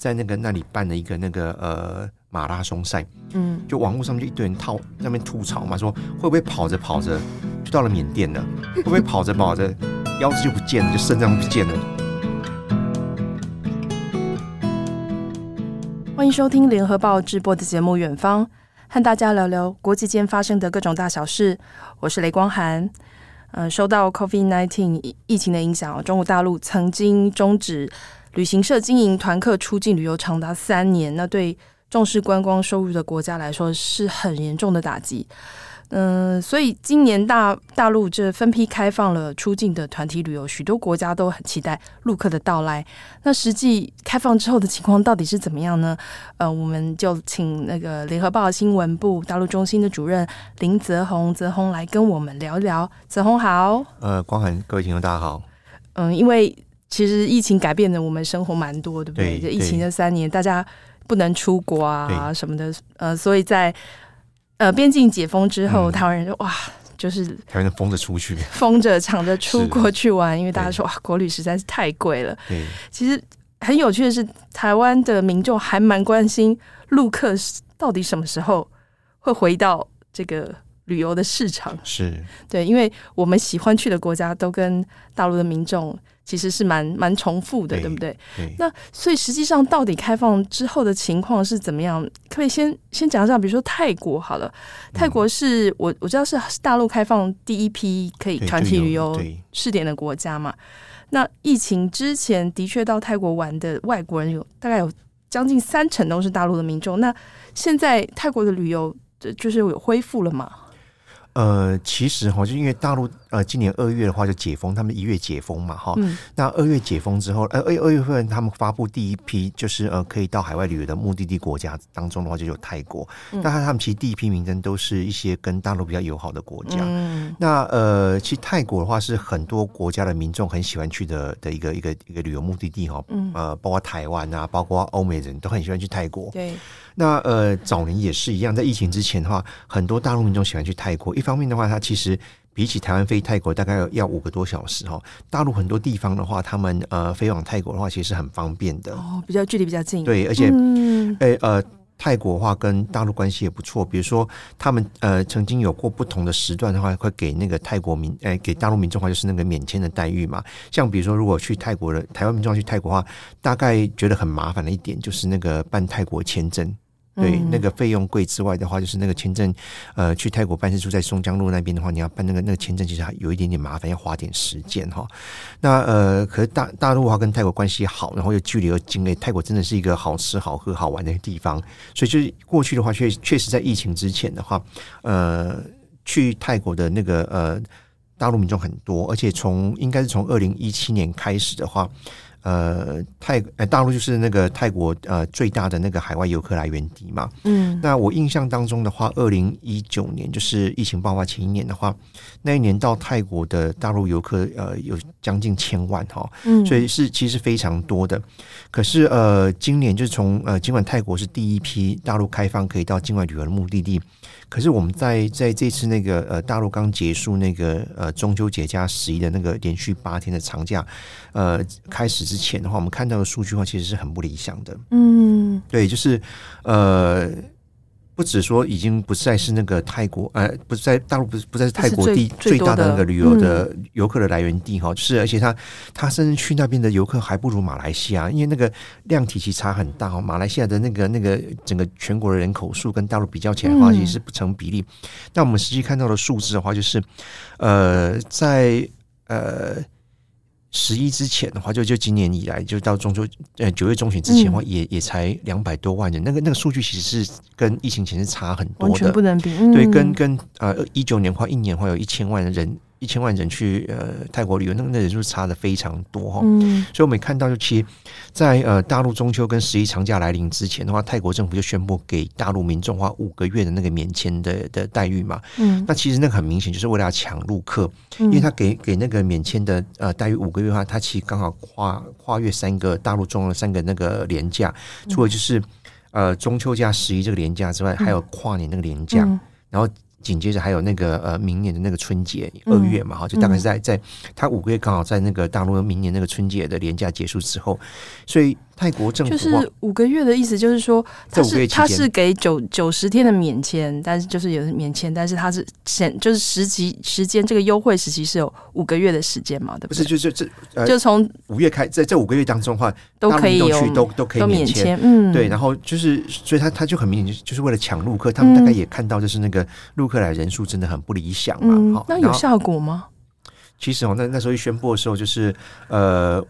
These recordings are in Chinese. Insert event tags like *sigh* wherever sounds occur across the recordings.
在那个那里办了一个那个呃马拉松赛，嗯，就网络上面就一堆人套那边吐槽嘛，说会不会跑着跑着就到了缅甸了？会不会跑着跑着腰子就不见了，就肾脏不见了？欢迎收听联合报直播的节目《远方》，和大家聊聊国际间发生的各种大小事。我是雷光涵。呃，受到 COVID-19 疫情的影响，中国大陆曾经终止旅行社经营团客出境旅游长达三年，那对重视观光收入的国家来说是很严重的打击。嗯、呃，所以今年大大陆这分批开放了出境的团体旅游，许多国家都很期待陆客的到来。那实际开放之后的情况到底是怎么样呢？呃，我们就请那个联合报新闻部大陆中心的主任林泽宏，泽宏来跟我们聊一聊。泽宏好，呃，光涵，各位听众大家好。嗯，因为其实疫情改变了我们生活蛮多，对不对？这疫情这三年，大家不能出国啊什么的，呃，所以在呃，边境解封之后，嗯、台湾人就哇，就是台湾人疯着出去，疯着抢着出 *laughs* 国去玩，因为大家说哇，国旅实在是太贵了。对，其实很有趣的是，台湾的民众还蛮关心陆客到底什么时候会回到这个旅游的市场。是对，因为我们喜欢去的国家都跟大陆的民众。其实是蛮蛮重复的，对，不对？对。那所以实际上到底开放之后的情况是怎么样？可，可以先先讲一下，比如说泰国好了，嗯、泰国是我我知道是大陆开放第一批可以团体旅游试点的国家嘛。那疫情之前的确到泰国玩的外国人有大概有将近三成都是大陆的民众。那现在泰国的旅游就是有恢复了吗？呃，其实哈，就因为大陆呃，今年二月的话就解封，他们一月解封嘛，哈、嗯。那二月解封之后，呃，二二月份他们发布第一批，就是呃，可以到海外旅游的目的地国家当中的话，就有泰国。那、嗯、他们其实第一批名单都是一些跟大陆比较友好的国家。嗯。那呃，其实泰国的话是很多国家的民众很喜欢去的的一个一个一个旅游目的地哈。嗯。呃，包括台湾啊，包括欧美人都很喜欢去泰国。对。那呃，早年也是一样，在疫情之前的话，很多大陆民众喜欢去泰国。一方面的话，它其实比起台湾飞泰国大概要五个多小时哈。大陆很多地方的话，他们呃飞往泰国的话，其实是很方便的哦，比较距离比较近。对，而且，嗯，诶呃。泰国的话跟大陆关系也不错，比如说他们呃曾经有过不同的时段的话，会给那个泰国民呃给大陆民众的话就是那个免签的待遇嘛。像比如说如果去泰国的台湾民众去泰国的话，大概觉得很麻烦的一点就是那个办泰国签证。对，那个费用贵之外的话，就是那个签证，呃，去泰国办事处在松江路那边的话，你要办那个那个签证，其实还有一点点麻烦，要花点时间哈。那呃，可是大大陆的话跟泰国关系好，然后又距离又近，诶，泰国真的是一个好吃好喝好玩的地方，所以就是过去的话，确确实在疫情之前的话，呃，去泰国的那个呃大陆民众很多，而且从应该是从二零一七年开始的话。呃，泰呃大陆就是那个泰国呃最大的那个海外游客来源地嘛。嗯，那我印象当中的话，二零一九年就是疫情爆发前一年的话，那一年到泰国的大陆游客呃有将近千万哈。嗯，所以是其实非常多的。可是呃，今年就是从呃尽管泰国是第一批大陆开放可以到境外旅游的目的地。可是我们在在这次那个呃大陆刚结束那个呃中秋节加十一的那个连续八天的长假，呃开始之前的话，我们看到的数据的话其实是很不理想的。嗯，对，就是呃。不止说已经不再是那个泰国，呃，不是在大陆，不是不再是泰国地最大的那个旅游的游客的来源地哈，就是而且他他甚至去那边的游客还不如马来西亚，因为那个量体其实差很大哈，马来西亚的那个那个整个全国的人口数跟大陆比较起来的话，其实是不成比例。那我们实际看到的数字的话，就是呃，在呃。十一之前的话，就就今年以来，就到中秋呃九月中旬之前的话，也也才两百多万人，那个那个数据其实是跟疫情前是差很多的，完全不能比。对，跟跟呃一九年的话，一年的话有一千万人。一千万人去呃泰国旅游，那个那人数差的非常多哈，嗯，所以我们也看到，就其实，在呃大陆中秋跟十一长假来临之前的话，泰国政府就宣布给大陆民众花五个月的那个免签的的待遇嘛，嗯，那其实那个很明显就是为了要抢陆客，因为他给给那个免签的呃待遇五个月的话，他其实刚好跨跨越三个大陆中的三个那个连假，除了就是呃中秋假十一这个连假之外，还有跨年那个连假，然后。紧接着还有那个呃，明年的那个春节二月嘛，哈，就大概是在在他五个月刚好在那个大陆明年那个春节的年假结束之后，所以泰国政府就是五个月的意思，就是说他是他是给九九十天的免签，但是就是有免签，但是他是限就是时期时间这个优惠时期是有五个月的时间嘛？对不对？不是，就就这呃，就从五月开，在这五个月当中的话，都可以有去都都可以免签，嗯，对。然后就是，所以他他就很明显就是就是为了抢陆客，他们大概也看到就是那个陆客来人数真的很不理想嘛。那有效果吗？其实哦，那那时候一宣布的时候，就是呃，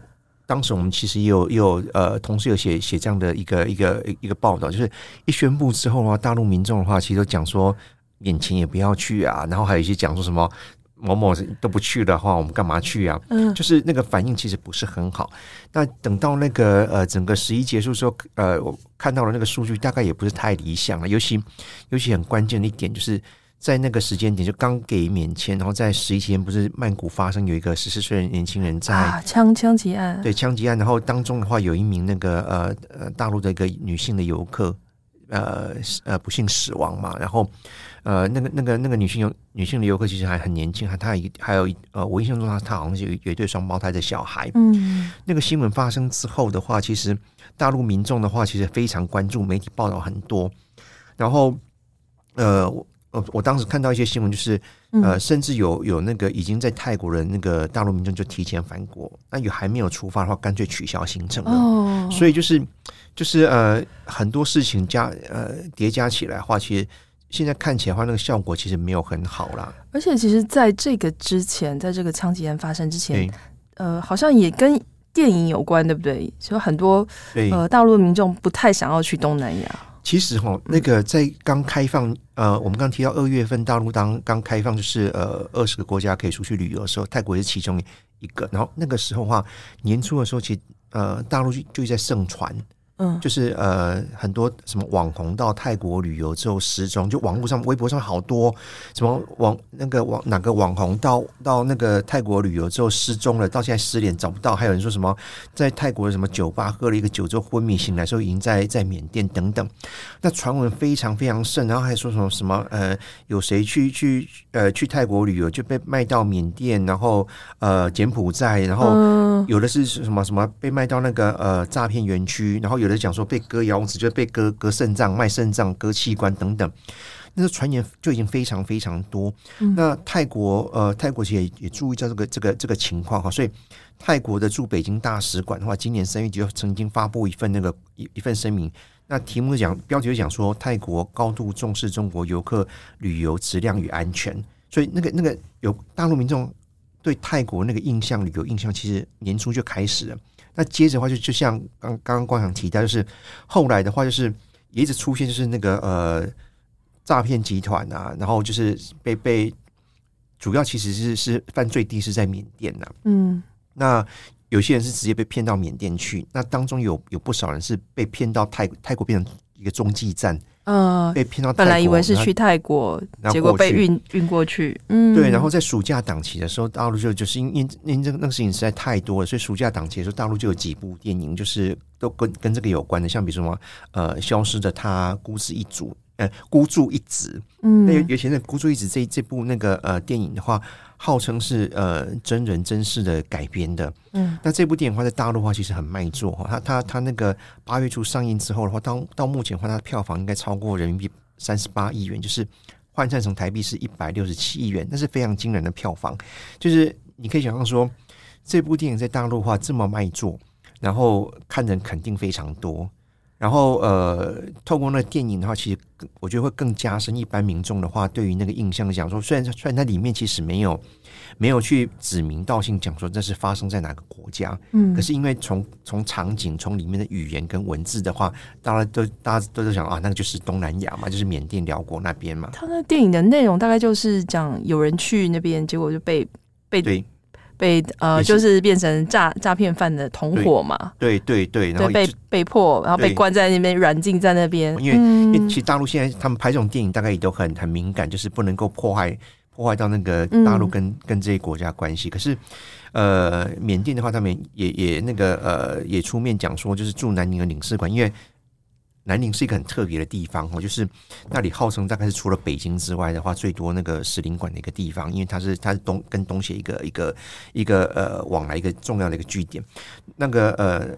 当时我们其实也有也有呃，同事有写写这样的一个一个一个报道，就是一宣布之后的话，大陆民众的话，其实都讲说眼前也不要去啊，然后还有一些讲说什么某某都不去的话，我们干嘛去啊？嗯，就是那个反应其实不是很好。那等到那个呃整个十一结束之后，呃，我看到了那个数据，大概也不是太理想了。尤其尤其很关键的一点就是。在那个时间点就刚给免签，然后在十一期间不是曼谷发生有一个十四岁的年轻人在枪枪击案，对枪击案，然后当中的话有一名那个呃呃大陆的一个女性的游客，呃呃不幸死亡嘛，然后呃那个那个那个女性游女性的游客其实还很年轻，还她还还有一呃我印象中她她好像是有有一对双胞胎的小孩，嗯，那个新闻发生之后的话，其实大陆民众的话其实非常关注，媒体报道很多，然后呃。呃，我当时看到一些新闻，就是呃，甚至有有那个已经在泰国的那个大陆民众就提前返国，那有还没有出发的话，干脆取消行程了。哦，所以就是就是呃，很多事情加呃叠加起来的话，其实现在看起来的话，那个效果其实没有很好啦。而且，其实在这个之前，在这个枪击案发生之前，呃，好像也跟电影有关，对不对？所以很多呃大陆民众不太想要去东南亚。其实哈，那个在刚开放，呃，我们刚提到二月份大陆当刚开放，就是呃二十个国家可以出去旅游的时候，泰国也是其中一个。然后那个时候的话，年初的时候，其实呃大陆就就在盛传。嗯，就是呃，很多什么网红到泰国旅游之后失踪，就网络上、微博上好多什么网那个网哪个网红到到那个泰国旅游之后失踪了，到现在失联找不到。还有人说什么在泰国的什么酒吧喝了一个酒之后昏迷醒来，说已经在在缅甸等等。那传闻非常非常盛，然后还说什么什么呃，有谁去去呃去泰国旅游就被卖到缅甸，然后呃柬埔寨，然后有的是什么什么被卖到那个呃诈骗园区，然后有。讲说被割腰子，就是被割割肾脏、卖肾脏、割器官等等，那个传言就已经非常非常多。嗯、那泰国呃，泰国其实也也注意到这个这个这个情况哈，所以泰国的驻北京大使馆的话，今年三月就曾经发布一份那个一一份声明，那题目讲标题就讲说泰国高度重视中国游客旅游质量与安全，所以那个那个有大陆民众对泰国那个印象旅游印象，其实年初就开始了。那接着的话，就就像刚刚刚光想提到，就是后来的话，就是也一直出现，就是那个呃诈骗集团啊，然后就是被被主要其实是是犯罪地是在缅甸呐、啊，嗯，那有些人是直接被骗到缅甸去，那当中有有不少人是被骗到泰泰国变成一个中继站。嗯，被骗到，本来以为是去泰国，结果被运运过去。嗯，对。然后在暑假档期的时候，大陆就就是因因因这个那个事情实在太多了，所以暑假档期的时候，大陆就有几部电影，就是都跟跟这个有关的，像比如说什么呃，消失的她，孤注一掷，呃，孤注一掷。嗯，那尤其那孤注一掷这这部那个呃电影的话。号称是呃真人真事的改编的，嗯，那这部电影的话在大陆的话其实很卖座哈，它它它那个八月初上映之后的话，到到目前的话，它的票房应该超过人民币三十八亿元，就是换算成台币是一百六十七亿元，那是非常惊人的票房。就是你可以想象说，这部电影在大陆的话这么卖座，然后看人肯定非常多。然后呃，透过那个电影的话，其实我觉得会更加深一般民众的话对于那个印象讲说，虽然虽然它里面其实没有没有去指名道姓讲说这是发生在哪个国家，嗯，可是因为从从场景从里面的语言跟文字的话，大家都大家都在想啊，那个就是东南亚嘛，就是缅甸、辽国那边嘛。他那电影的内容大概就是讲有人去那边，结果就被被对。被呃，就是变成诈诈骗犯的同伙嘛，对对对，然后被被迫，然后被关在那边，软禁在那边。因为因为其实大陆现在他们拍这种电影，大概也都很很敏感，就是不能够破坏破坏到那个大陆跟跟这些国家关系。可是呃，缅甸的话，他们也也那个呃，也出面讲说，就是驻南宁的领事馆，因为。南宁是一个很特别的地方哦，就是那里号称大概是除了北京之外的话，最多那个使领馆的一个地方，因为它是它是东跟东协一个一个一个呃往来一个重要的一个据点。那个呃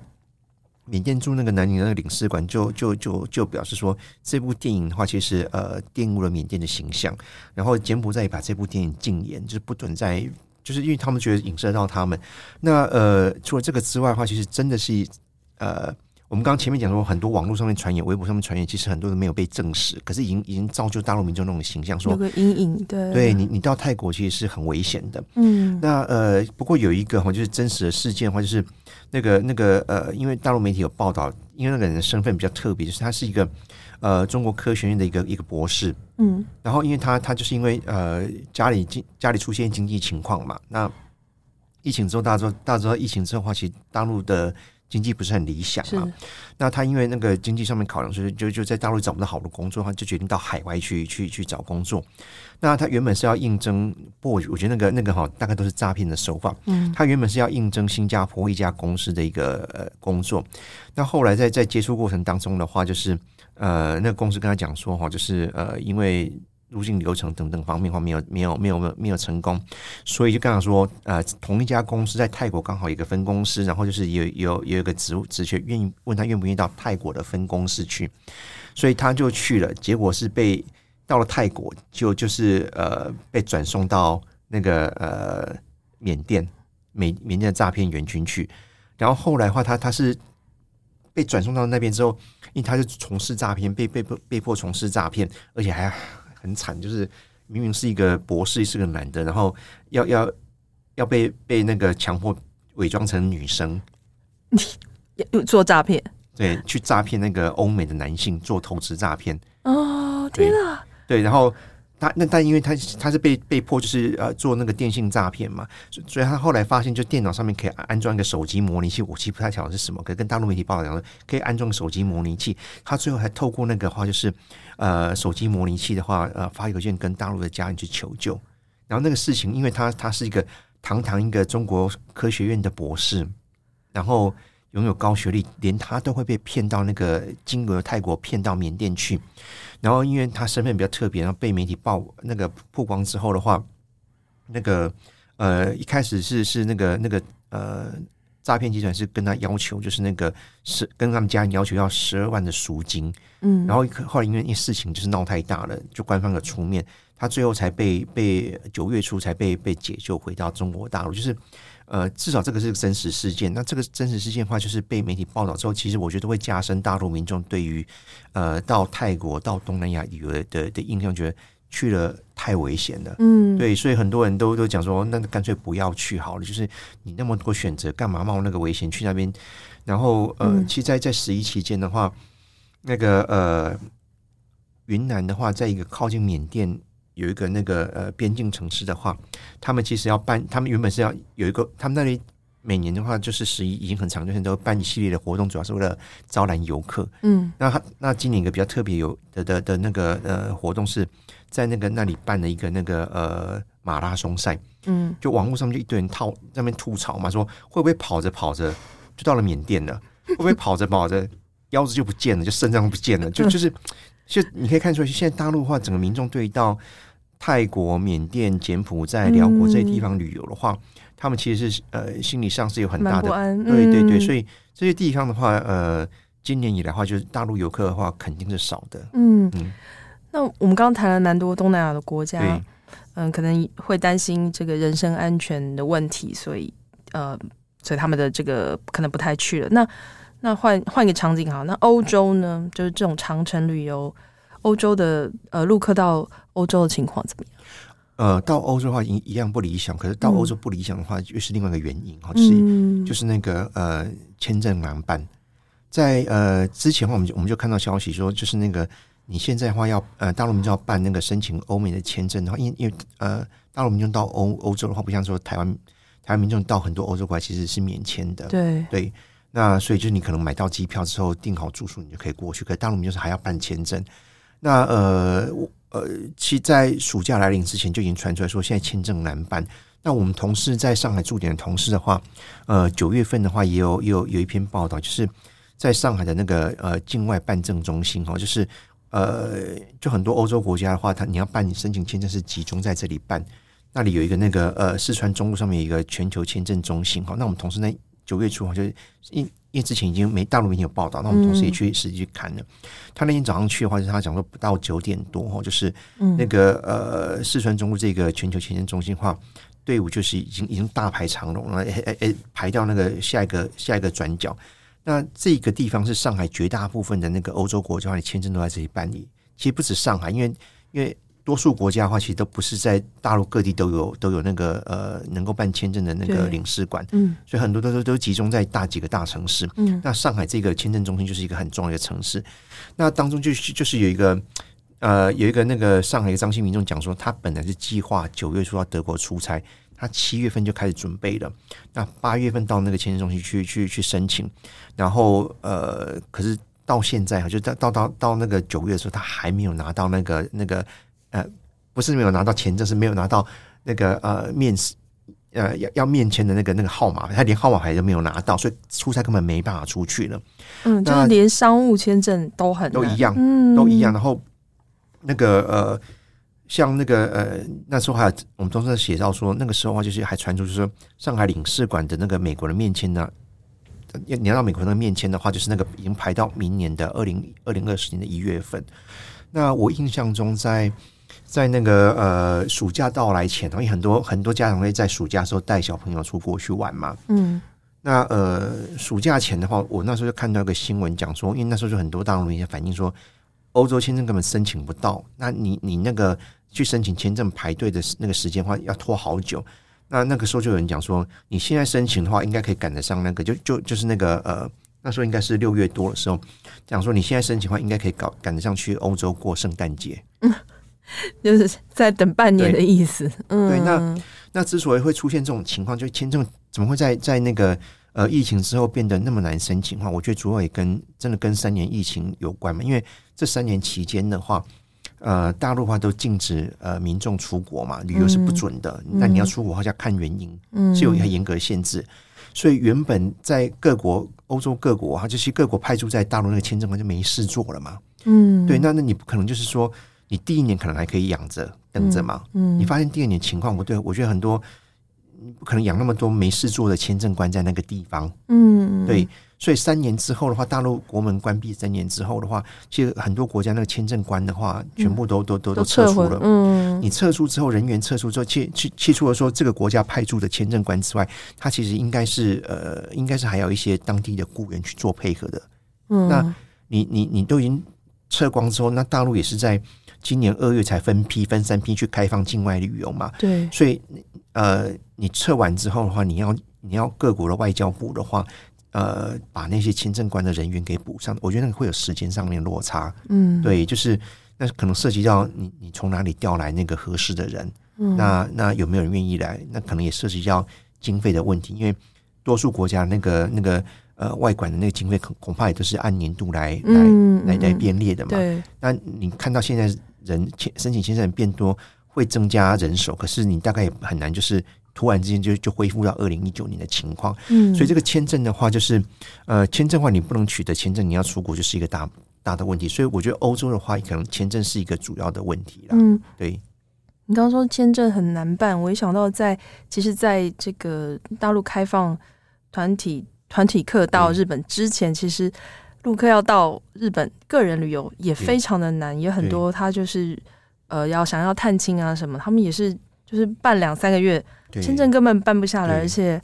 缅甸驻那个南宁的那个领事馆就就就就表示说，这部电影的话，其实呃玷污了缅甸的形象。然后柬埔寨也把这部电影禁言，就是不准再，就是因为他们觉得影射到他们。那呃，除了这个之外的话，其实真的是呃。我们刚刚前面讲说，很多网络上面传言、微博上面传言，其实很多人没有被证实，可是已经已经造就大陆民众那种形象，说有个阴影，对，对你，你到泰国其实是很危险的。嗯，那呃，不过有一个哈，就是真实的事件的话，就是那个那个呃，因为大陆媒体有报道，因为那个人的身份比较特别，就是他是一个呃中国科学院的一个一个博士，嗯，然后因为他他就是因为呃家里经家里出现经济情况嘛，那疫情之后大家知道大家知道疫情之后的话，其实大陆的。经济不是很理想嘛？那他因为那个经济上面考量，所以就就在大陆找不到好的工作，他就决定到海外去去去找工作。那他原本是要应征，不我觉得那个那个哈，大概都是诈骗的手法。嗯，他原本是要应征新加坡一家公司的一个呃工作。那后来在在接触过程当中的话，就是呃，那个公司跟他讲说哈，就是呃，因为。入境流程等等方面话没有没有没有没有成功，所以就刚刚说，呃，同一家公司在泰国刚好一个分公司，然后就是有有有一个职职缺，愿意问他愿不愿意到泰国的分公司去，所以他就去了，结果是被到了泰国就就是呃被转送到那个呃缅甸缅缅甸的诈骗园区去，然后后来的话他他是被转送到那边之后，因为他是从事诈骗，被被被被迫从事诈骗，而且还。很惨，就是明明是一个博士，是个男的，然后要要要被被那个强迫伪装成女生，*laughs* 做诈骗，对，去诈骗那个欧美的男性做投资诈骗。哦，天啊！对，然后。他那但因为他他是被被迫就是呃做那个电信诈骗嘛，所以他后来发现就电脑上面可以安装一个手机模拟器，我其实不太晓得是什么，可以跟大陆媒体报道讲说可以安装手机模拟器，他最后还透过那个话就是呃手机模拟器的话呃发邮件跟大陆的家人去求救，然后那个事情因为他他是一个堂堂一个中国科学院的博士，然后拥有高学历，连他都会被骗到那个金额泰国骗到缅甸去。然后，因为他身份比较特别，然后被媒体曝那个曝光之后的话，那个呃一开始是是那个那个呃诈骗集团是跟他要求，就是那个是跟他们家人要求要十二万的赎金，嗯，然后后来因为事情就是闹太大了，就官方的出面，他最后才被被九月初才被被解救回到中国大陆，就是。呃，至少这个是个真实事件。那这个真实事件的话，就是被媒体报道之后，其实我觉得会加深大陆民众对于呃到泰国、到东南亚旅游的的，的印象，觉得去了太危险了。嗯，对，所以很多人都都讲说，那干脆不要去好了。就是你那么多选择，干嘛冒那个危险去那边？然后呃，其实在在十一期间的话，那个呃云南的话，在一个靠近缅甸。有一个那个呃边境城市的话，他们其实要办，他们原本是要有一个，他们那里每年的话就是十一已经很长，就是都办一系列的活动，主要是为了招揽游客。嗯，那他那今年一个比较特别有的的的那个呃活动是在那个那里办了一个那个呃马拉松赛。嗯，就网络上面就一堆人套在那边吐槽嘛，说会不会跑着跑着就到了缅甸了？*laughs* 会不会跑着跑着腰子就不见了，就肾脏不见了？*laughs* 就就是。就你可以看出来，现在大陆的话，整个民众对到泰国、缅甸、柬埔寨、寮国这些地方旅游的话，嗯、他们其实是呃心理上是有很大的，嗯、对对对，所以这些地方的话，呃，今年以来的话，就是大陆游客的话肯定是少的。嗯嗯，那我们刚刚谈了蛮多东南亚的国家，对嗯，可能会担心这个人身安全的问题，所以呃，所以他们的这个可能不太去了。那那换换一个场景哈，那欧洲呢？就是这种长程旅游，欧洲的呃陆客到欧洲的情况怎么样？呃，到欧洲的话一一样不理想，可是到欧洲不理想的话，又是另外一个原因哈，就是、嗯、就是那个呃签证难办。在呃之前的话，我们就我们就看到消息说，就是那个你现在的话要呃大陆民众要办那个申请欧美的签证的话，因为因为呃大陆民众到欧欧洲的话，不像说台湾台湾民众到很多欧洲国家其实是免签的，对对。那所以就是你可能买到机票之后订好住宿，你就可以过去。可是大陆民众是还要办签证。那呃呃，其实在暑假来临之前就已经传出来说，现在签证难办。那我们同事在上海驻点的同事的话，呃，九月份的话也有有有一篇报道，就是在上海的那个呃境外办证中心哦，就是呃就很多欧洲国家的话，他你要办你申请签证是集中在这里办。那里有一个那个呃四川中路上面有一个全球签证中心哈。那我们同事那。九月初，就是因因为之前已经没大陆媒体有报道，那我们同时也去实际去看了。嗯、他那天早上去的话，就是他讲说不到九点多哈，就是那个、嗯、呃四川中路这个全球签证中心化队伍就是已经已经大排长龙了，哎哎哎，排到那个下一个下一个转角。那这个地方是上海绝大部分的那个欧洲国家的签证都在这里办理。其实不止上海，因为因为。多数国家的话，其实都不是在大陆各地都有都有那个呃能够办签证的那个领事馆，嗯，所以很多都都都集中在大几个大城市，嗯，那上海这个签证中心就是一个很重要的城市，那当中就是就是有一个呃有一个那个上海的张姓民众讲说，他本来是计划九月初到德国出差，他七月份就开始准备了，那八月份到那个签证中心去去去申请，然后呃，可是到现在啊，就到到到到那个九月的时候，他还没有拿到那个那个。呃，不是没有拿到签证，是没有拿到那个呃面试呃要要面签的那个那个号码，他连号码牌都没有拿到，所以出差根本没办法出去了。嗯，就是连商务签证都很都一样，嗯，都一样。然后那个呃，像那个呃，那时候还有我们当时写到说，那个时候话就是还传出就是说，上海领事馆的那个美国的面签呢，要你要到美国那个面签的话，就是那个已经排到明年的二零二零二十年的一月份。那我印象中在。在那个呃暑假到来前，因为很多很多家长会在暑假的时候带小朋友出国去玩嘛。嗯，那呃暑假前的话，我那时候就看到一个新闻讲说，因为那时候就很多大陆人也反映说，欧洲签证根本申请不到。那你你那个去申请签证排队的那个时间的话，要拖好久。那那个时候就有人讲说，你现在申请的话，应该可以赶得上那个，就就就是那个呃那时候应该是六月多的时候，讲说你现在申请的话，应该可以搞赶得上去欧洲过圣诞节。嗯。*laughs* *laughs* 就是在等半年的意思。对，嗯、对，那那之所以会出现这种情况，就签证怎么会在在那个呃疫情之后变得那么难申请的话，我觉得主要也跟真的跟三年疫情有关嘛。因为这三年期间的话，呃，大陆的话都禁止呃民众出国嘛，旅游是不准的。那、嗯、你要出国，好像看原因，嗯，是有一个严格的限制。所以原本在各国欧洲各国，哈，就是各国派驻在大陆那个签证官就没事做了嘛。嗯，对，那那你不可能就是说。你第一年可能还可以养着等着嘛，嗯，嗯，你发现第二年情况不对，我觉得很多不可能养那么多没事做的签证官在那个地方，嗯，对，所以三年之后的话，大陆国门关闭三年之后的话，其实很多国家那个签证官的话，全部都、嗯、都都都撤出了，嗯，你撤出之后，人员撤出之后，去去去除了说这个国家派驻的签证官之外，他其实应该是呃，应该是还有一些当地的雇员去做配合的，嗯，那你你你都已经撤光之后，那大陆也是在。今年二月才分批分三批去开放境外旅游嘛？对，所以呃，你撤完之后的话，你要你要各国的外交部的话，呃，把那些签证官的人员给补上，我觉得那个会有时间上面落差。嗯，对，就是那可能涉及到你你从哪里调来那个合适的人，嗯，那那有没有人愿意来？那可能也涉及到经费的问题，因为多数国家那个那个呃外管的那个经费恐恐怕也都是按年度来来来来编列的嘛。对，那你看到现在。人签申请签证变多，会增加人手，可是你大概也很难，就是突然之间就就恢复到二零一九年的情况。嗯，所以这个签证的话，就是呃，签证的话你不能取得签证，你要出国就是一个大大的问题。所以我觉得欧洲的话，可能签证是一个主要的问题了。嗯，对。你刚刚说签证很难办，我一想到在其实在这个大陆开放团体团体课到日本之前，其实。陆客要到日本个人旅游也非常的难，也很多他就是呃要想要探亲啊什么，他们也是就是办两三个月签证根本办不下来，而且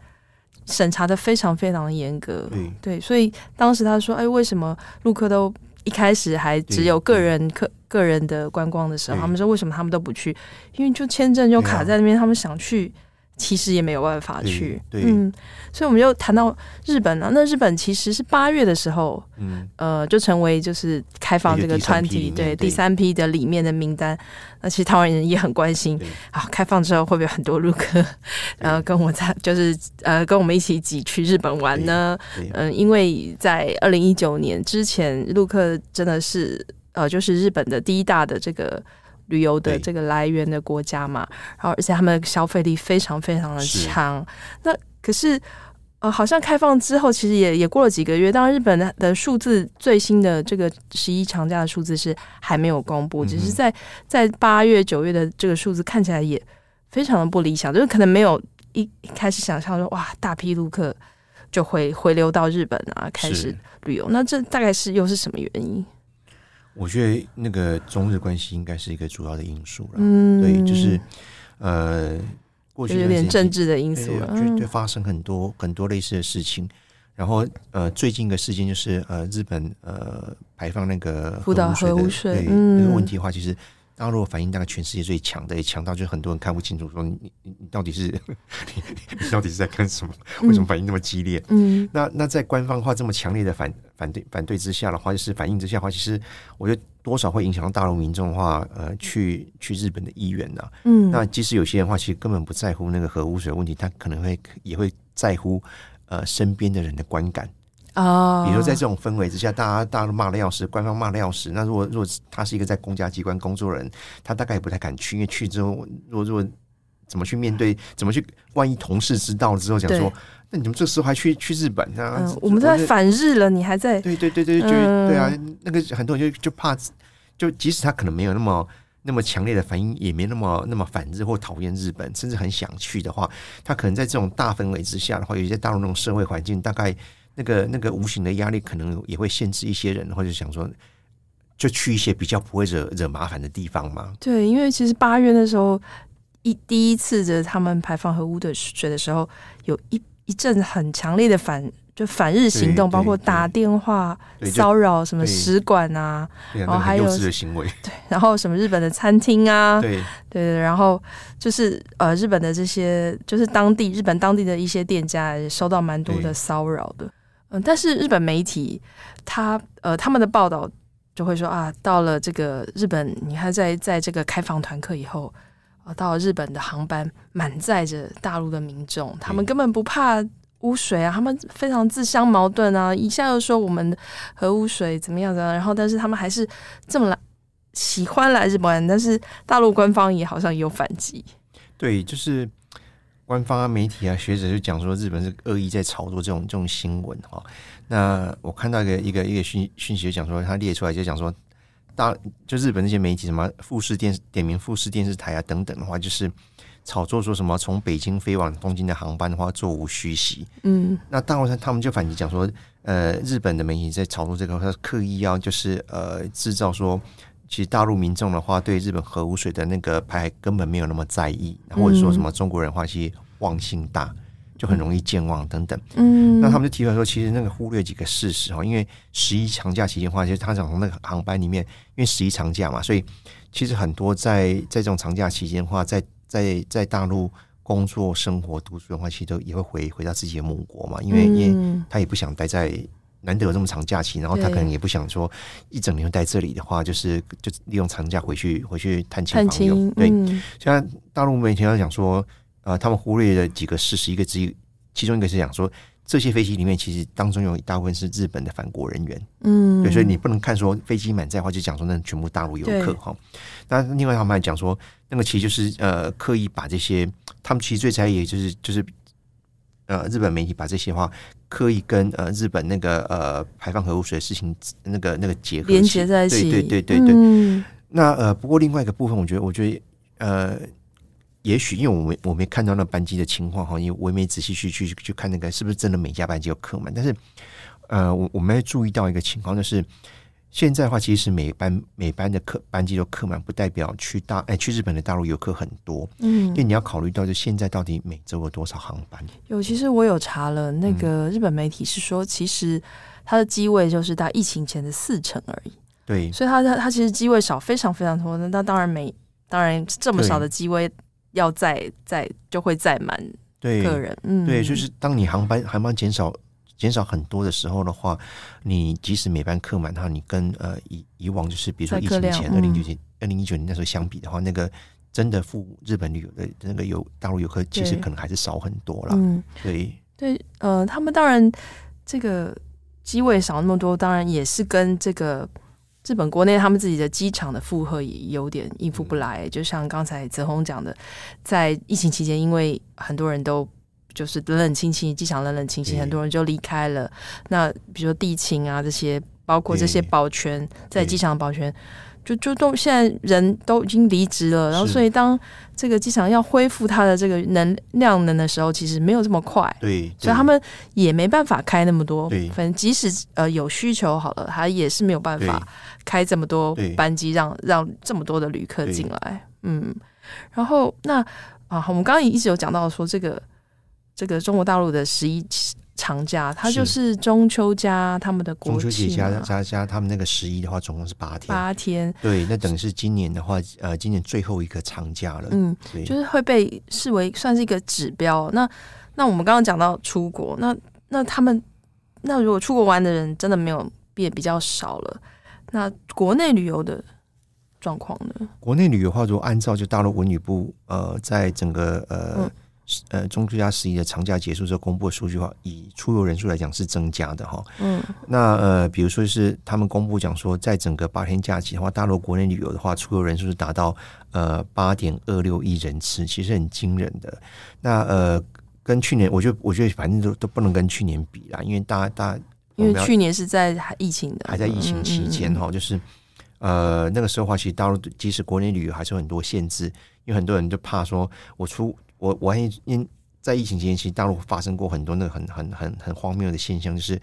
审查的非常非常的严格。对，对，所以当时他说：“哎，为什么陆客都一开始还只有个人客个人的观光的时候，他们说为什么他们都不去？因为就签证就卡在那边，他们想去。”其实也没有办法去，嗯，所以我们就谈到日本啊。那日本其实是八月的时候，嗯，呃，就成为就是开放这个团体，对第三批的里面的名单。那其实台湾人也很关心，啊，开放之后会不会很多陆客，*laughs* 然后跟我在就是呃跟我们一起挤去日本玩呢？嗯，因为在二零一九年之前，陆客真的是呃就是日本的第一大的这个。旅游的这个来源的国家嘛，然后而且他们的消费力非常非常的强。那可是呃，好像开放之后，其实也也过了几个月。当然，日本的的数字最新的这个十一长假的数字是还没有公布，只是在在八月九月的这个数字看起来也非常的不理想，就是可能没有一一开始想象说哇，大批陆客就会回流到日本啊，开始旅游。那这大概是又是什么原因？我觉得那个中日关系应该是一个主要的因素了。嗯，对，就是呃，过去有点政治的因素了，就就发生很多很多类似的事情。然后呃，最近一个事件就是呃，日本呃排放那个福岛核污水，对那个问题的话，其实。大陆反应大概全世界最强的，也强到就很多人看不清楚，说你你你到底是 *laughs* 你你到底是在干什么？为什么反应那么激烈？嗯，那那在官方化这么强烈的反反对反对之下的话，就是反应之下的话，其实我觉得多少会影响到大陆民众的话，呃，去去日本的意愿呐。嗯，那即使有些人的话，其实根本不在乎那个核污水问题，他可能会也会在乎呃身边的人的观感。啊，比如说在这种氛围之下，大家大家都骂的要死，官方骂的要死。那如果如果他是一个在公家机关工作人，他大概也不太敢去，因为去之后，如果如果怎么去面对，怎么去，万一同事知道了之后讲说，那你们这时候还去去日本啊？嗯、我们都在反日了，你还在？对对对对，就对啊，那个很多人就就怕，就即使他可能没有那么那么强烈的反应，也没那么那么反日或讨厌日本，甚至很想去的话，他可能在这种大氛围之下的话，有些大陆那种社会环境大概。那个那个无形的压力，可能也会限制一些人，或者想说，就去一些比较不会惹惹麻烦的地方嘛。对，因为其实八月的时候，一第一次的他们排放核污水的时候，有一一阵很强烈的反就反日行动，包括打电话骚扰什么使馆啊，然后还有的行为，*laughs* 对，然后什么日本的餐厅啊，对。对对，然后就是呃日本的这些就是当地日本当地的一些店家也收到蛮多的骚扰的。嗯，但是日本媒体他呃他们的报道就会说啊，到了这个日本，你看在在这个开放团客以后啊，到了日本的航班满载着大陆的民众，他们根本不怕污水啊，他们非常自相矛盾啊，一下又说我们核污水怎么样怎么样，然后但是他们还是这么来喜欢来日本，但是大陆官方也好像也有反击，对，就是。官方啊、媒体啊、学者就讲说，日本是恶意在炒作这种这种新闻哈。那我看到一个一个一个讯讯息，就讲说他列出来就讲说，大就日本那些媒体什么富士电点名富士电视台啊等等的话，就是炒作说什么从北京飞往东京的航班的话座无虚席。嗯，那大陆他他们就反击讲说，呃，日本的媒体在炒作这个，他刻意要就是呃制造说。其实大陆民众的话，对日本核污水的那个排根本没有那么在意，或者说什么中国人话，其实忘性大，就很容易健忘等等。嗯，那他们就提出来说，其实那个忽略几个事实哈，因为十一长假期间的话，其实他想从那个航班里面，因为十一长假嘛，所以其实很多在在这种长假期间的话，在在在大陆工作、生活、读书的话，其实都也会回回到自己的母国嘛，因为因为他也不想待在。难得有这么长假期，然后他可能也不想说一整年待这里的话，就是就利用长假回去回去探亲访友。对，现在大陆媒体要讲说，呃，他们忽略了几个事实，一个之一，其中一个是讲说，这些飞机里面其实当中有一大部分是日本的返国人员。嗯，对，所以你不能看说飞机满载的话就讲说那全部大陆游客哈。那另外他们还讲说，那个其实就是呃刻意把这些，他们其实最在意就是就是。呃，日本媒体把这些话刻意跟呃日本那个呃排放核污水的事情那个那个结合连接在一起，对对对对对。嗯、那呃，不过另外一个部分，我觉得我觉得呃，也许因为我没我没看到那班机的情况哈，因为我也没仔细去去去看那个是不是真的每架班机有客满，但是呃，我我们要注意到一个情况就是。现在的话，其实每班每班的客班机都客满，不代表去大哎去日本的大陆游客很多。嗯，因为你要考虑到，就现在到底每周有多少航班？有，其实我有查了，那个日本媒体是说，其实它的机位就是在疫情前的四成而已。对，所以它它它其实机位少，非常非常多。那那当然每当然这么少的机位要载载就会载满客人。嗯，对，就是当你航班航班减少。减少很多的时候的话，你即使每班客满的话，你跟呃以以往就是比如说疫情前二零九年、二零一九年那时候相比的话，那个真的赴日本旅游的那个游大陆游客，其实可能还是少很多了。嗯，对对，呃，他们当然这个机位少那么多，当然也是跟这个日本国内他们自己的机场的负荷也有点应付不来。嗯、就像刚才泽宏讲的，在疫情期间，因为很多人都。就是冷冷清清，机场冷冷清清，很多人就离开了。那比如说地勤啊，这些包括这些保全在机场的保全，就就都现在人都已经离职了，然后所以当这个机场要恢复它的这个能量能的时候，其实没有这么快。对，对。所以他们也没办法开那么多。对，反正即使呃有需求好了，他也是没有办法开这么多班机让让这么多的旅客进来。嗯，然后那啊，我们刚刚也一直有讲到说这个这个中国大陆的十一长假，它就是中秋加他们的国庆，中秋节加加加他们那个十一的话，总共是八天。八天，对，那等于是今年的话，呃，今年最后一个长假了。嗯，对，就是会被视为算是一个指标。那那我们刚刚讲到出国，那那他们那如果出国玩的人真的没有变比较少了，那国内旅游的状况呢？国内旅游的话，如果按照就大陆文旅部呃，在整个呃。嗯呃，中秋加十一的长假结束之后公布的数据的话，以出游人数来讲是增加的哈。嗯，那呃，比如说是他们公布讲说，在整个八天假期的话，大陆国内旅游的话，出游人数是达到呃八点二六亿人次，其实很惊人的。那呃，跟去年，我觉得我觉得反正都都不能跟去年比啦，因为大家大家因为去年是在疫情的，还在疫情期间哈，就是呃那个时候的话，其实大陆即使国内旅游还是有很多限制，因为很多人就怕说我出。我我还因在疫情期间，其实大陆发生过很多那个很很很很荒谬的现象，就是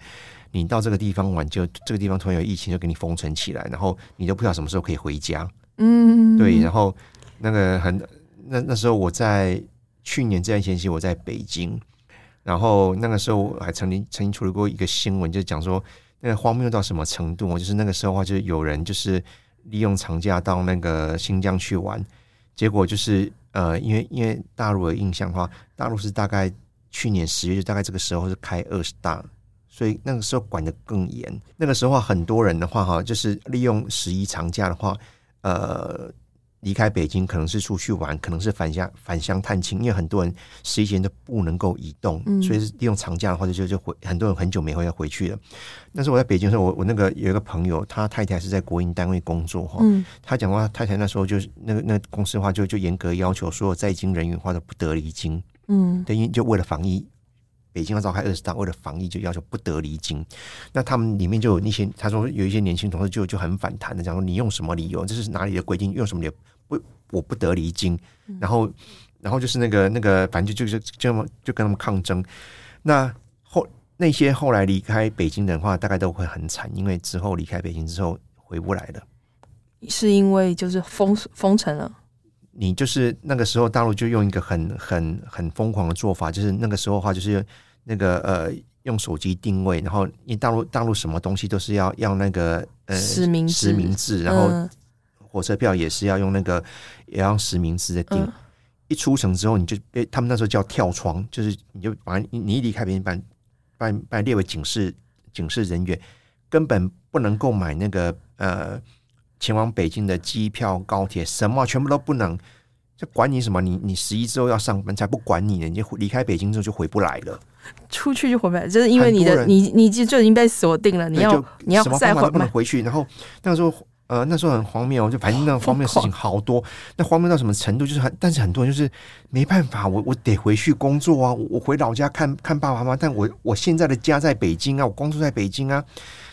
你到这个地方玩，就这个地方突然有疫情，就给你封城起来，然后你都不知道什么时候可以回家。嗯，对。然后那个很那那时候我在去年这段时间，我在北京，然后那个时候我还曾经曾经处理过一个新闻，就讲说那个荒谬到什么程度，就是那个时候的话，就是有人就是利用长假到那个新疆去玩，结果就是。呃，因为因为大陆的印象的话，大陆是大概去年十月就大概这个时候是开二十大，所以那个时候管的更严。那个时候很多人的话哈，就是利用十一长假的话，呃。离开北京可能是出去玩，可能是返乡返乡探亲，因为很多人十一前都不能够移动，嗯、所以利用长假的话就就就回，很多人很久没回要回去了。但是我在北京的时候，我我那个有一个朋友，他太太是在国营单位工作哈，嗯、他讲话太太那时候就是那个那个公司的话就就严格要求所有在京人员的话都不得离京，嗯，等于就为了防疫。北京要召开二十大，为了防疫就要求不得离京。那他们里面就有那些，他说有一些年轻同事就就很反弹的，讲说你用什么理由？这是哪里的规定？用什么理由？不，我不得离京。然后，然后就是那个那个，反正就就就就就跟他们抗争。那后那些后来离开北京的话，大概都会很惨，因为之后离开北京之后回不来了。是因为就是封封城了。你就是那个时候，大陆就用一个很很很疯狂的做法，就是那个时候的话，就是。那个呃，用手机定位，然后因为大陆大陆什么东西都是要要那个呃实名实名制，然后火车票也是要用那个也要实名制的订。嗯、一出城之后，你就被他们那时候叫跳窗，就是你就把你你一离开北京，把把把列为警示警示人员，根本不能够买那个呃前往北京的机票、高铁，什么全部都不能。就管你什么，你你十一之后要上班，才不管你呢！你就离开北京之后就回不来了，*laughs* 出去就回不来，就是因为你的你你就就已经被锁定了，你要你要再回不能回去。然后那个时候呃那时候很荒谬，就反正那个 *laughs* 荒谬的事情好多。那荒谬到什么程度？就是很但是很多人就是没办法，我我得回去工作啊，我回老家看看爸爸妈妈。但我我现在的家在北京啊，我工作在北京啊。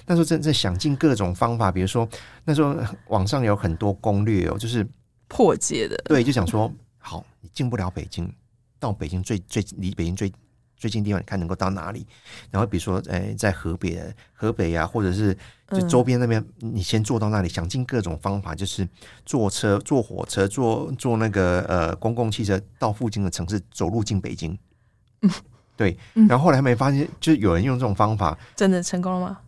那时候正在想尽各种方法，比如说那时候网上有很多攻略哦，就是。破解的对，就想说好，你进不了北京，到北京最最离北京最最近地方，你看能够到哪里？然后比如说，哎，在河北河北呀、啊，或者是就周边那边，嗯、你先坐到那里，想尽各种方法，就是坐车、坐火车、坐坐那个呃公共汽车到附近的城市，走路进北京。*laughs* 嗯，对。然后后来没发现，就有人用这种方法，真的成功了吗？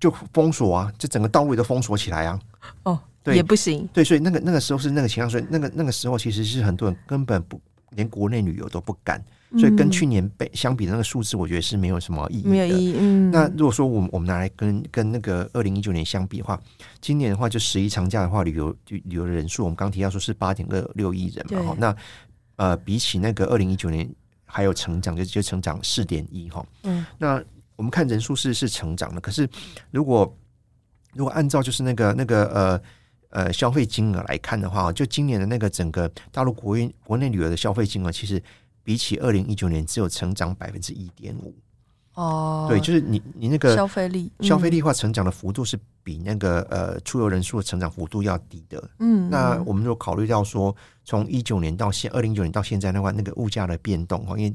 就封锁啊，就整个道路都封锁起来啊。哦。对也不行，对，所以那个那个时候是那个情况，所以那个那个时候其实是很多人根本不连国内旅游都不敢，所以跟去年比相比的那个数字，我觉得是没有什么意义的。没有意义。嗯。那如果说我们我们拿来跟跟那个二零一九年相比的话，今年的话就十一长假的话，旅游旅游的人数，我们刚提到说是八点二六亿人嘛，哈。那呃，比起那个二零一九年还有成长，就就成长四点一哈。嗯。那我们看人数是是成长的，可是如果如果按照就是那个那个呃。呃，消费金额来看的话，就今年的那个整个大陆国运国内旅游的消费金额，其实比起二零一九年只有成长百分之一点五。哦，对，就是你你那个消费力，消费力化成长的幅度是比那个呃出游人数的成长幅度要低的。嗯，那我们就考虑到说，从一九年到现二零一九年到现在的话，那个物价的变动哈，因为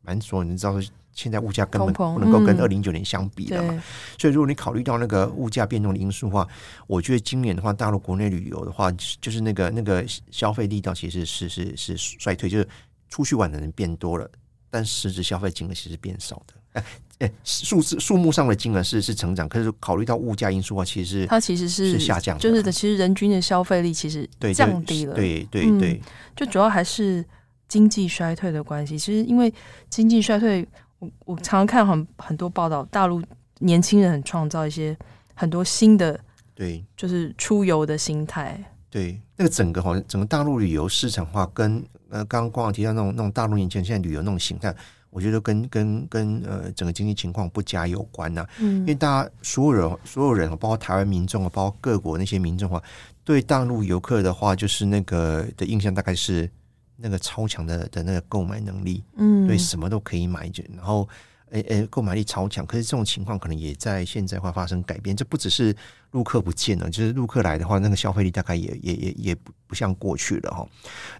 蛮多人知道现在物价根本不能够跟二零一九年相比的嘛。所以如果你考虑到那个物价变动的因素的话，我觉得今年的话，大陆国内旅游的话，就是那个那个消费力道其实是是是衰退，就是出去玩的人变多了，但实质消费金额其实变少的。哎 *laughs* 哎，数字数目上的金额是是成长，可是考虑到物价因素的话，其实它其实是是下降，就是的，其实人均的消费力其实降低了，对对对，就主要还是经济衰退的关系。其实因为经济衰退，我我常常看很很多报道，大陆年轻人很创造一些很多新的，对，就是出游的心态。对，那个整个好像整个大陆旅游市场化跟呃，刚刚光光提到那种那种大陆年轻人现在旅游那种形态。我觉得跟跟跟呃整个经济情况不佳有关呐、啊，嗯，因为大家所有人所有人，包括台湾民众啊，包括各国那些民众啊，对大陆游客的话，就是那个的印象大概是那个超强的的那个购买能力，嗯，对，什么都可以买就，然后。诶诶，购买力超强，可是这种情况可能也在现在会发生改变。这不只是陆客不见了，就是陆客来的话，那个消费力大概也也也也不不像过去了哈。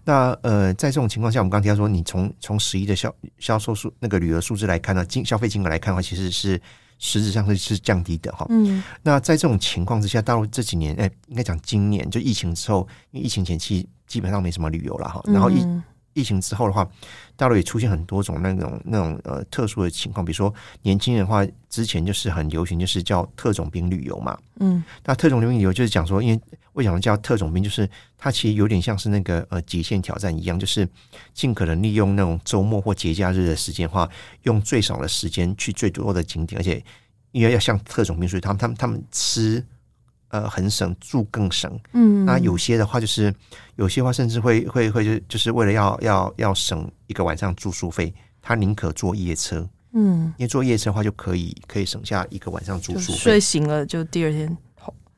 那呃，在这种情况下，我们刚提到说，你从从十一的销销售数那个旅游数字来看呢，金消费金额来看的话，其实是实质上是是降低的哈。嗯。那在这种情况之下，大陆这几年，诶，应该讲今年就疫情之后，因为疫情前期基本上没什么旅游了哈，然后疫。疫情之后的话，大陆也出现很多种那种那种呃特殊的情况，比如说年轻人的话，之前就是很流行，就是叫特种兵旅游嘛。嗯，那特种兵旅游就是讲说，因为为什么叫特种兵，就是它其实有点像是那个呃极限挑战一样，就是尽可能利用那种周末或节假日的时间的话，用最少的时间去最多的景点，而且因为要像特种兵，所以他们他们他们吃。呃，很省，住更省。嗯，那有些的话，就是有些话，甚至会会会就就是为了要要要省一个晚上住宿费，他宁可坐夜车。嗯，因为坐夜车的话，就可以可以省下一个晚上住宿费。睡醒了就第二天，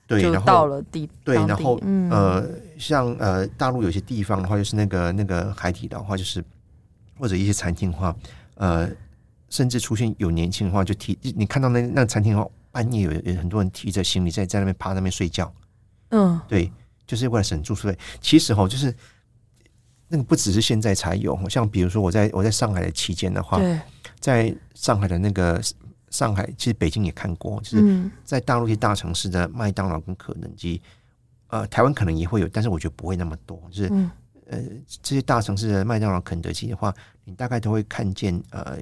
对，就到了地。对，然后呃，像呃大陆有些地方的话，就是那个那个海底的话，就是或者一些餐厅的话，呃，甚至出现有年轻的话，就提你看到那那餐厅的话。半夜有有很多人提着行李在在那边趴那边睡觉，嗯，对，就是为了省住宿费。其实哈，就是那个不只是现在才有，像比如说我在我在上海的期间的话，在上海的那个上海，其实北京也看过，就是在大陆一些大城市的麦当劳跟肯德基，呃，台湾可能也会有，但是我觉得不会那么多。就是呃，这些大城市的麦当劳、肯德基的话，你大概都会看见呃，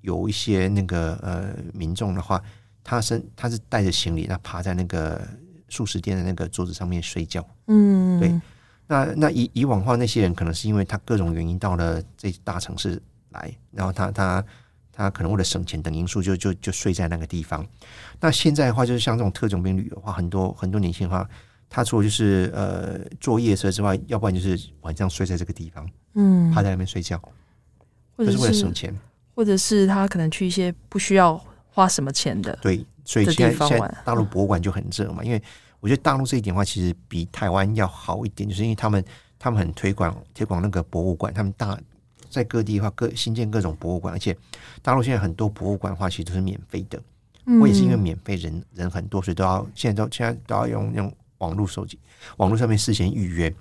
有一些那个呃民众的话。他身他是带着行李，那趴在那个素食店的那个桌子上面睡觉。嗯，对。那那以以往的话，那些人可能是因为他各种原因到了这大城市来，然后他他他可能为了省钱等因素就，就就就睡在那个地方。那现在的话，就是像这种特种兵旅游的话，很多很多年轻人的话，他除了就是呃坐夜车之外，要不然就是晚上睡在这个地方，嗯，趴在那边睡觉，就是为了省钱，或者是他可能去一些不需要。花什么钱的？对，所以现在现在大陆博物馆就很热嘛，因为我觉得大陆这一点的话，其实比台湾要好一点，就是因为他们他们很推广推广那个博物馆，他们大在各地的话各新建各种博物馆，而且大陆现在很多博物馆的话，其实都是免费的。我也是因为免费，人人很多，所以都要现在都现在都要用用网络手机，网络上面事先预约。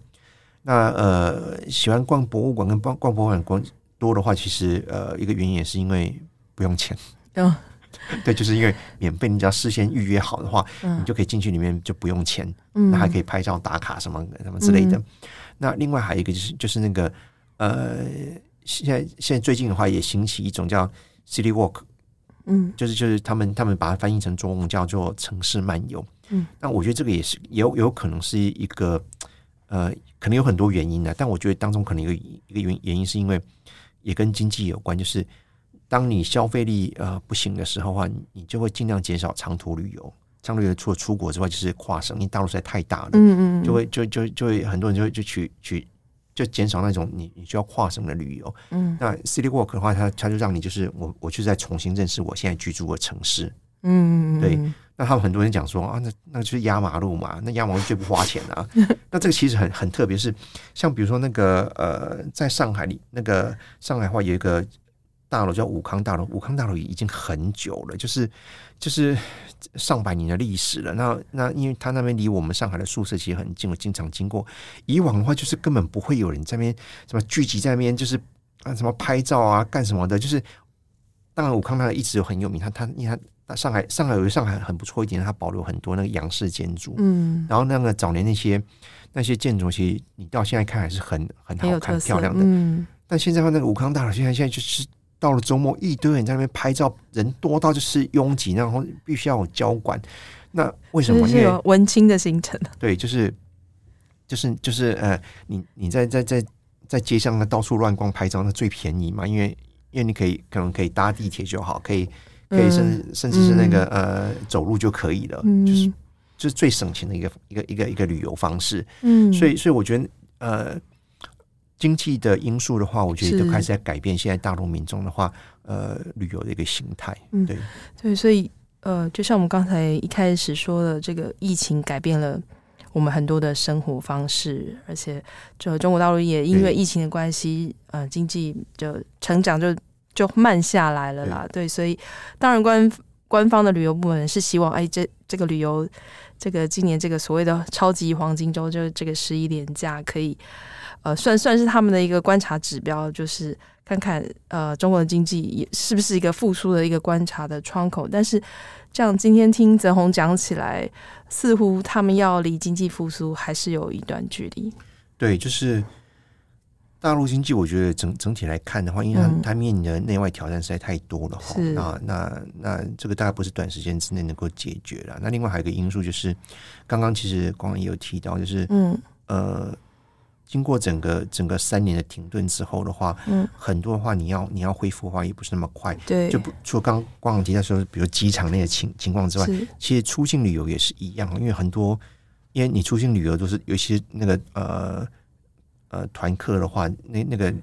那呃，喜欢逛博物馆跟逛逛博物馆逛多的话，其实呃一个原因也是因为不用钱。嗯。对，就是因为免费，你只要事先预约好的话，嗯、你就可以进去里面就不用钱，嗯、那还可以拍照打卡什么什么之类的。嗯、那另外还有一个就是就是那个呃，现在现在最近的话也兴起一种叫 City Walk，嗯，就是就是他们他们把它翻译成中文叫做城市漫游。嗯，那我觉得这个也是有有可能是一个呃，可能有很多原因的，但我觉得当中可能有一个原原因是因为也跟经济有关，就是。当你消费力呃不行的时候的话，你就会尽量减少长途旅游。长途旅游除了出国之外，就是跨省，因为大陆实在太大了，嗯嗯，就会就就就会很多人就会就去去就减少那种你你需要跨省的旅游。嗯，那 City Walk 的话，它它就让你就是我我就在重新认识我现在居住的城市。嗯嗯，对。那他们很多人讲说啊，那那就是压马路嘛，那压马路最不花钱啊。*laughs* 那这个其实很很特别，是像比如说那个呃，在上海里那个上海话有一个。大楼叫武康大楼，武康大楼已经很久了，就是就是上百年的历史了。那那因为他那边离我们上海的宿舍其实很近，我经常经过。以往的话，就是根本不会有人在那边什么聚集在那边，就是啊什么拍照啊干什么的。就是当然武康大楼一直有很有名，它它因为它上海上海有一上海很不错一点，它保留很多那个洋式建筑。嗯，然后那个早年那些那些建筑，其实你到现在看还是很很好看、漂亮的。嗯，但现在的话，那个武康大楼现在现在就是。到了周末，一堆人在那边拍照，人多到就是拥挤，然后必须要有交管。那为什么？因为文青的行程。对，就是就是就是呃，你你在在在在街上呢到处乱逛拍照，那最便宜嘛，因为因为你可以可能可以搭地铁就好，可以可以甚至、嗯、甚至是那个呃走路就可以了，嗯、就是就是最省钱的一个一个一个一个旅游方式。嗯，所以所以我觉得呃。经济的因素的话，我觉得都开始在改变现在大陆民众的话，呃，旅游的一个形态。嗯，对对，所以呃，就像我们刚才一开始说的，这个疫情改变了我们很多的生活方式，而且就中国大陆也因为疫情的关系，呃，经济就成长就就慢下来了啦。对，对，所以当然官官方的旅游部门是希望，哎，这这个旅游，这个今年这个所谓的超级黄金周，就是这个十一连假可以。呃，算算是他们的一个观察指标，就是看看呃中国的经济也是不是一个复苏的一个观察的窗口。但是，这样今天听泽宏讲起来，似乎他们要离经济复苏还是有一段距离。对，就是大陆经济，我觉得整整体来看的话，因为它它面临的内外挑战实在太多了哈、嗯。那那那这个大概不是短时间之内能够解决了。那另外还有一个因素就是，刚刚其实光也有提到，就是嗯呃。经过整个整个三年的停顿之后的话，嗯，很多的话你要你要恢复的话也不是那么快，对，就不除了刚刚刚提到说，比如机场那些情情况之外，其实出境旅游也是一样，因为很多，因为你出境旅游都是尤其那个呃呃团客的话，那那个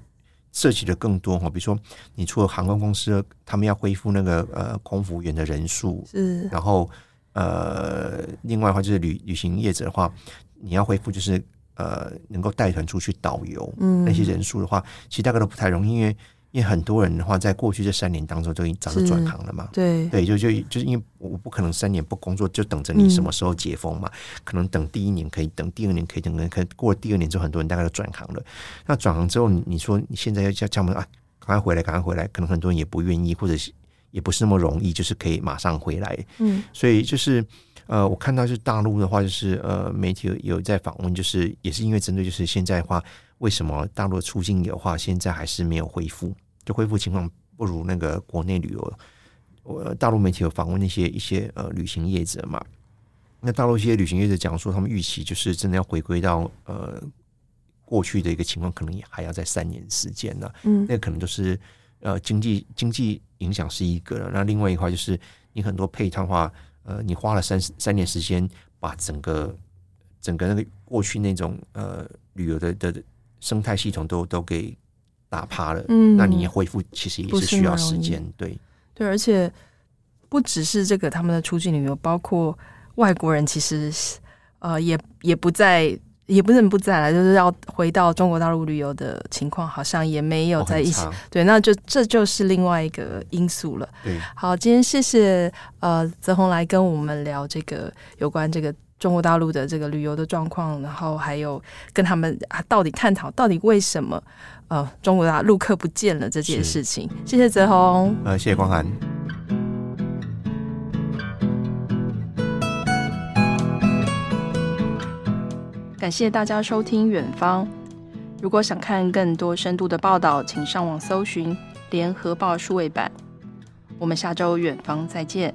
涉及的更多哈，比如说你除了航空公司他们要恢复那个呃空服员的人数，是，然后呃另外的话就是旅旅行业者的话，你要恢复就是。呃，能够带团出去导游，嗯，那些人数的话，其实大概都不太容易，因为因为很多人的话，在过去这三年当中都已经早就转行了嘛，对。对，就就就是因为我不可能三年不工作，就等着你什么时候解封嘛，嗯、可能等第一年可以，等第二年可以，等可能过了第二年之后，很多人大概都转行了。那转行之后，你你说你现在要叫叫我们啊，赶快回来，赶快回来，可能很多人也不愿意，或者是也不是那么容易，就是可以马上回来，嗯，所以就是。呃，我看到是大陆的话，就是呃，媒体有有在访问，就是也是因为针对就是现在的话，为什么大陆的出境的话，现在还是没有恢复，就恢复情况不如那个国内旅游。我大陆媒体有访问那些一些呃旅行业者嘛，那大陆一些旅行业者讲说，他们预期就是真的要回归到呃过去的一个情况，可能也还要在三年时间呢。嗯，那可能就是呃经济经济影响是一个了，那另外一块就是你很多配套的话。呃，你花了三三年时间，把整个整个那个过去那种呃旅游的的生态系统都都给打趴了，嗯，那你恢复其实也是需要时间，对对，而且不只是这个他们的出境旅游，包括外国人，其实呃也也不在。也不能不再来，就是要回到中国大陆旅游的情况，好像也没有在一起。对，那就这就是另外一个因素了。对，好，今天谢谢呃泽宏来跟我们聊这个有关这个中国大陆的这个旅游的状况，然后还有跟他们啊到底探讨到底为什么呃中国大陆客不见了这件事情。谢谢泽宏，呃，谢谢光涵。感谢大家收听《远方》。如果想看更多深度的报道，请上网搜寻《联合报》数位版。我们下周《远方》再见。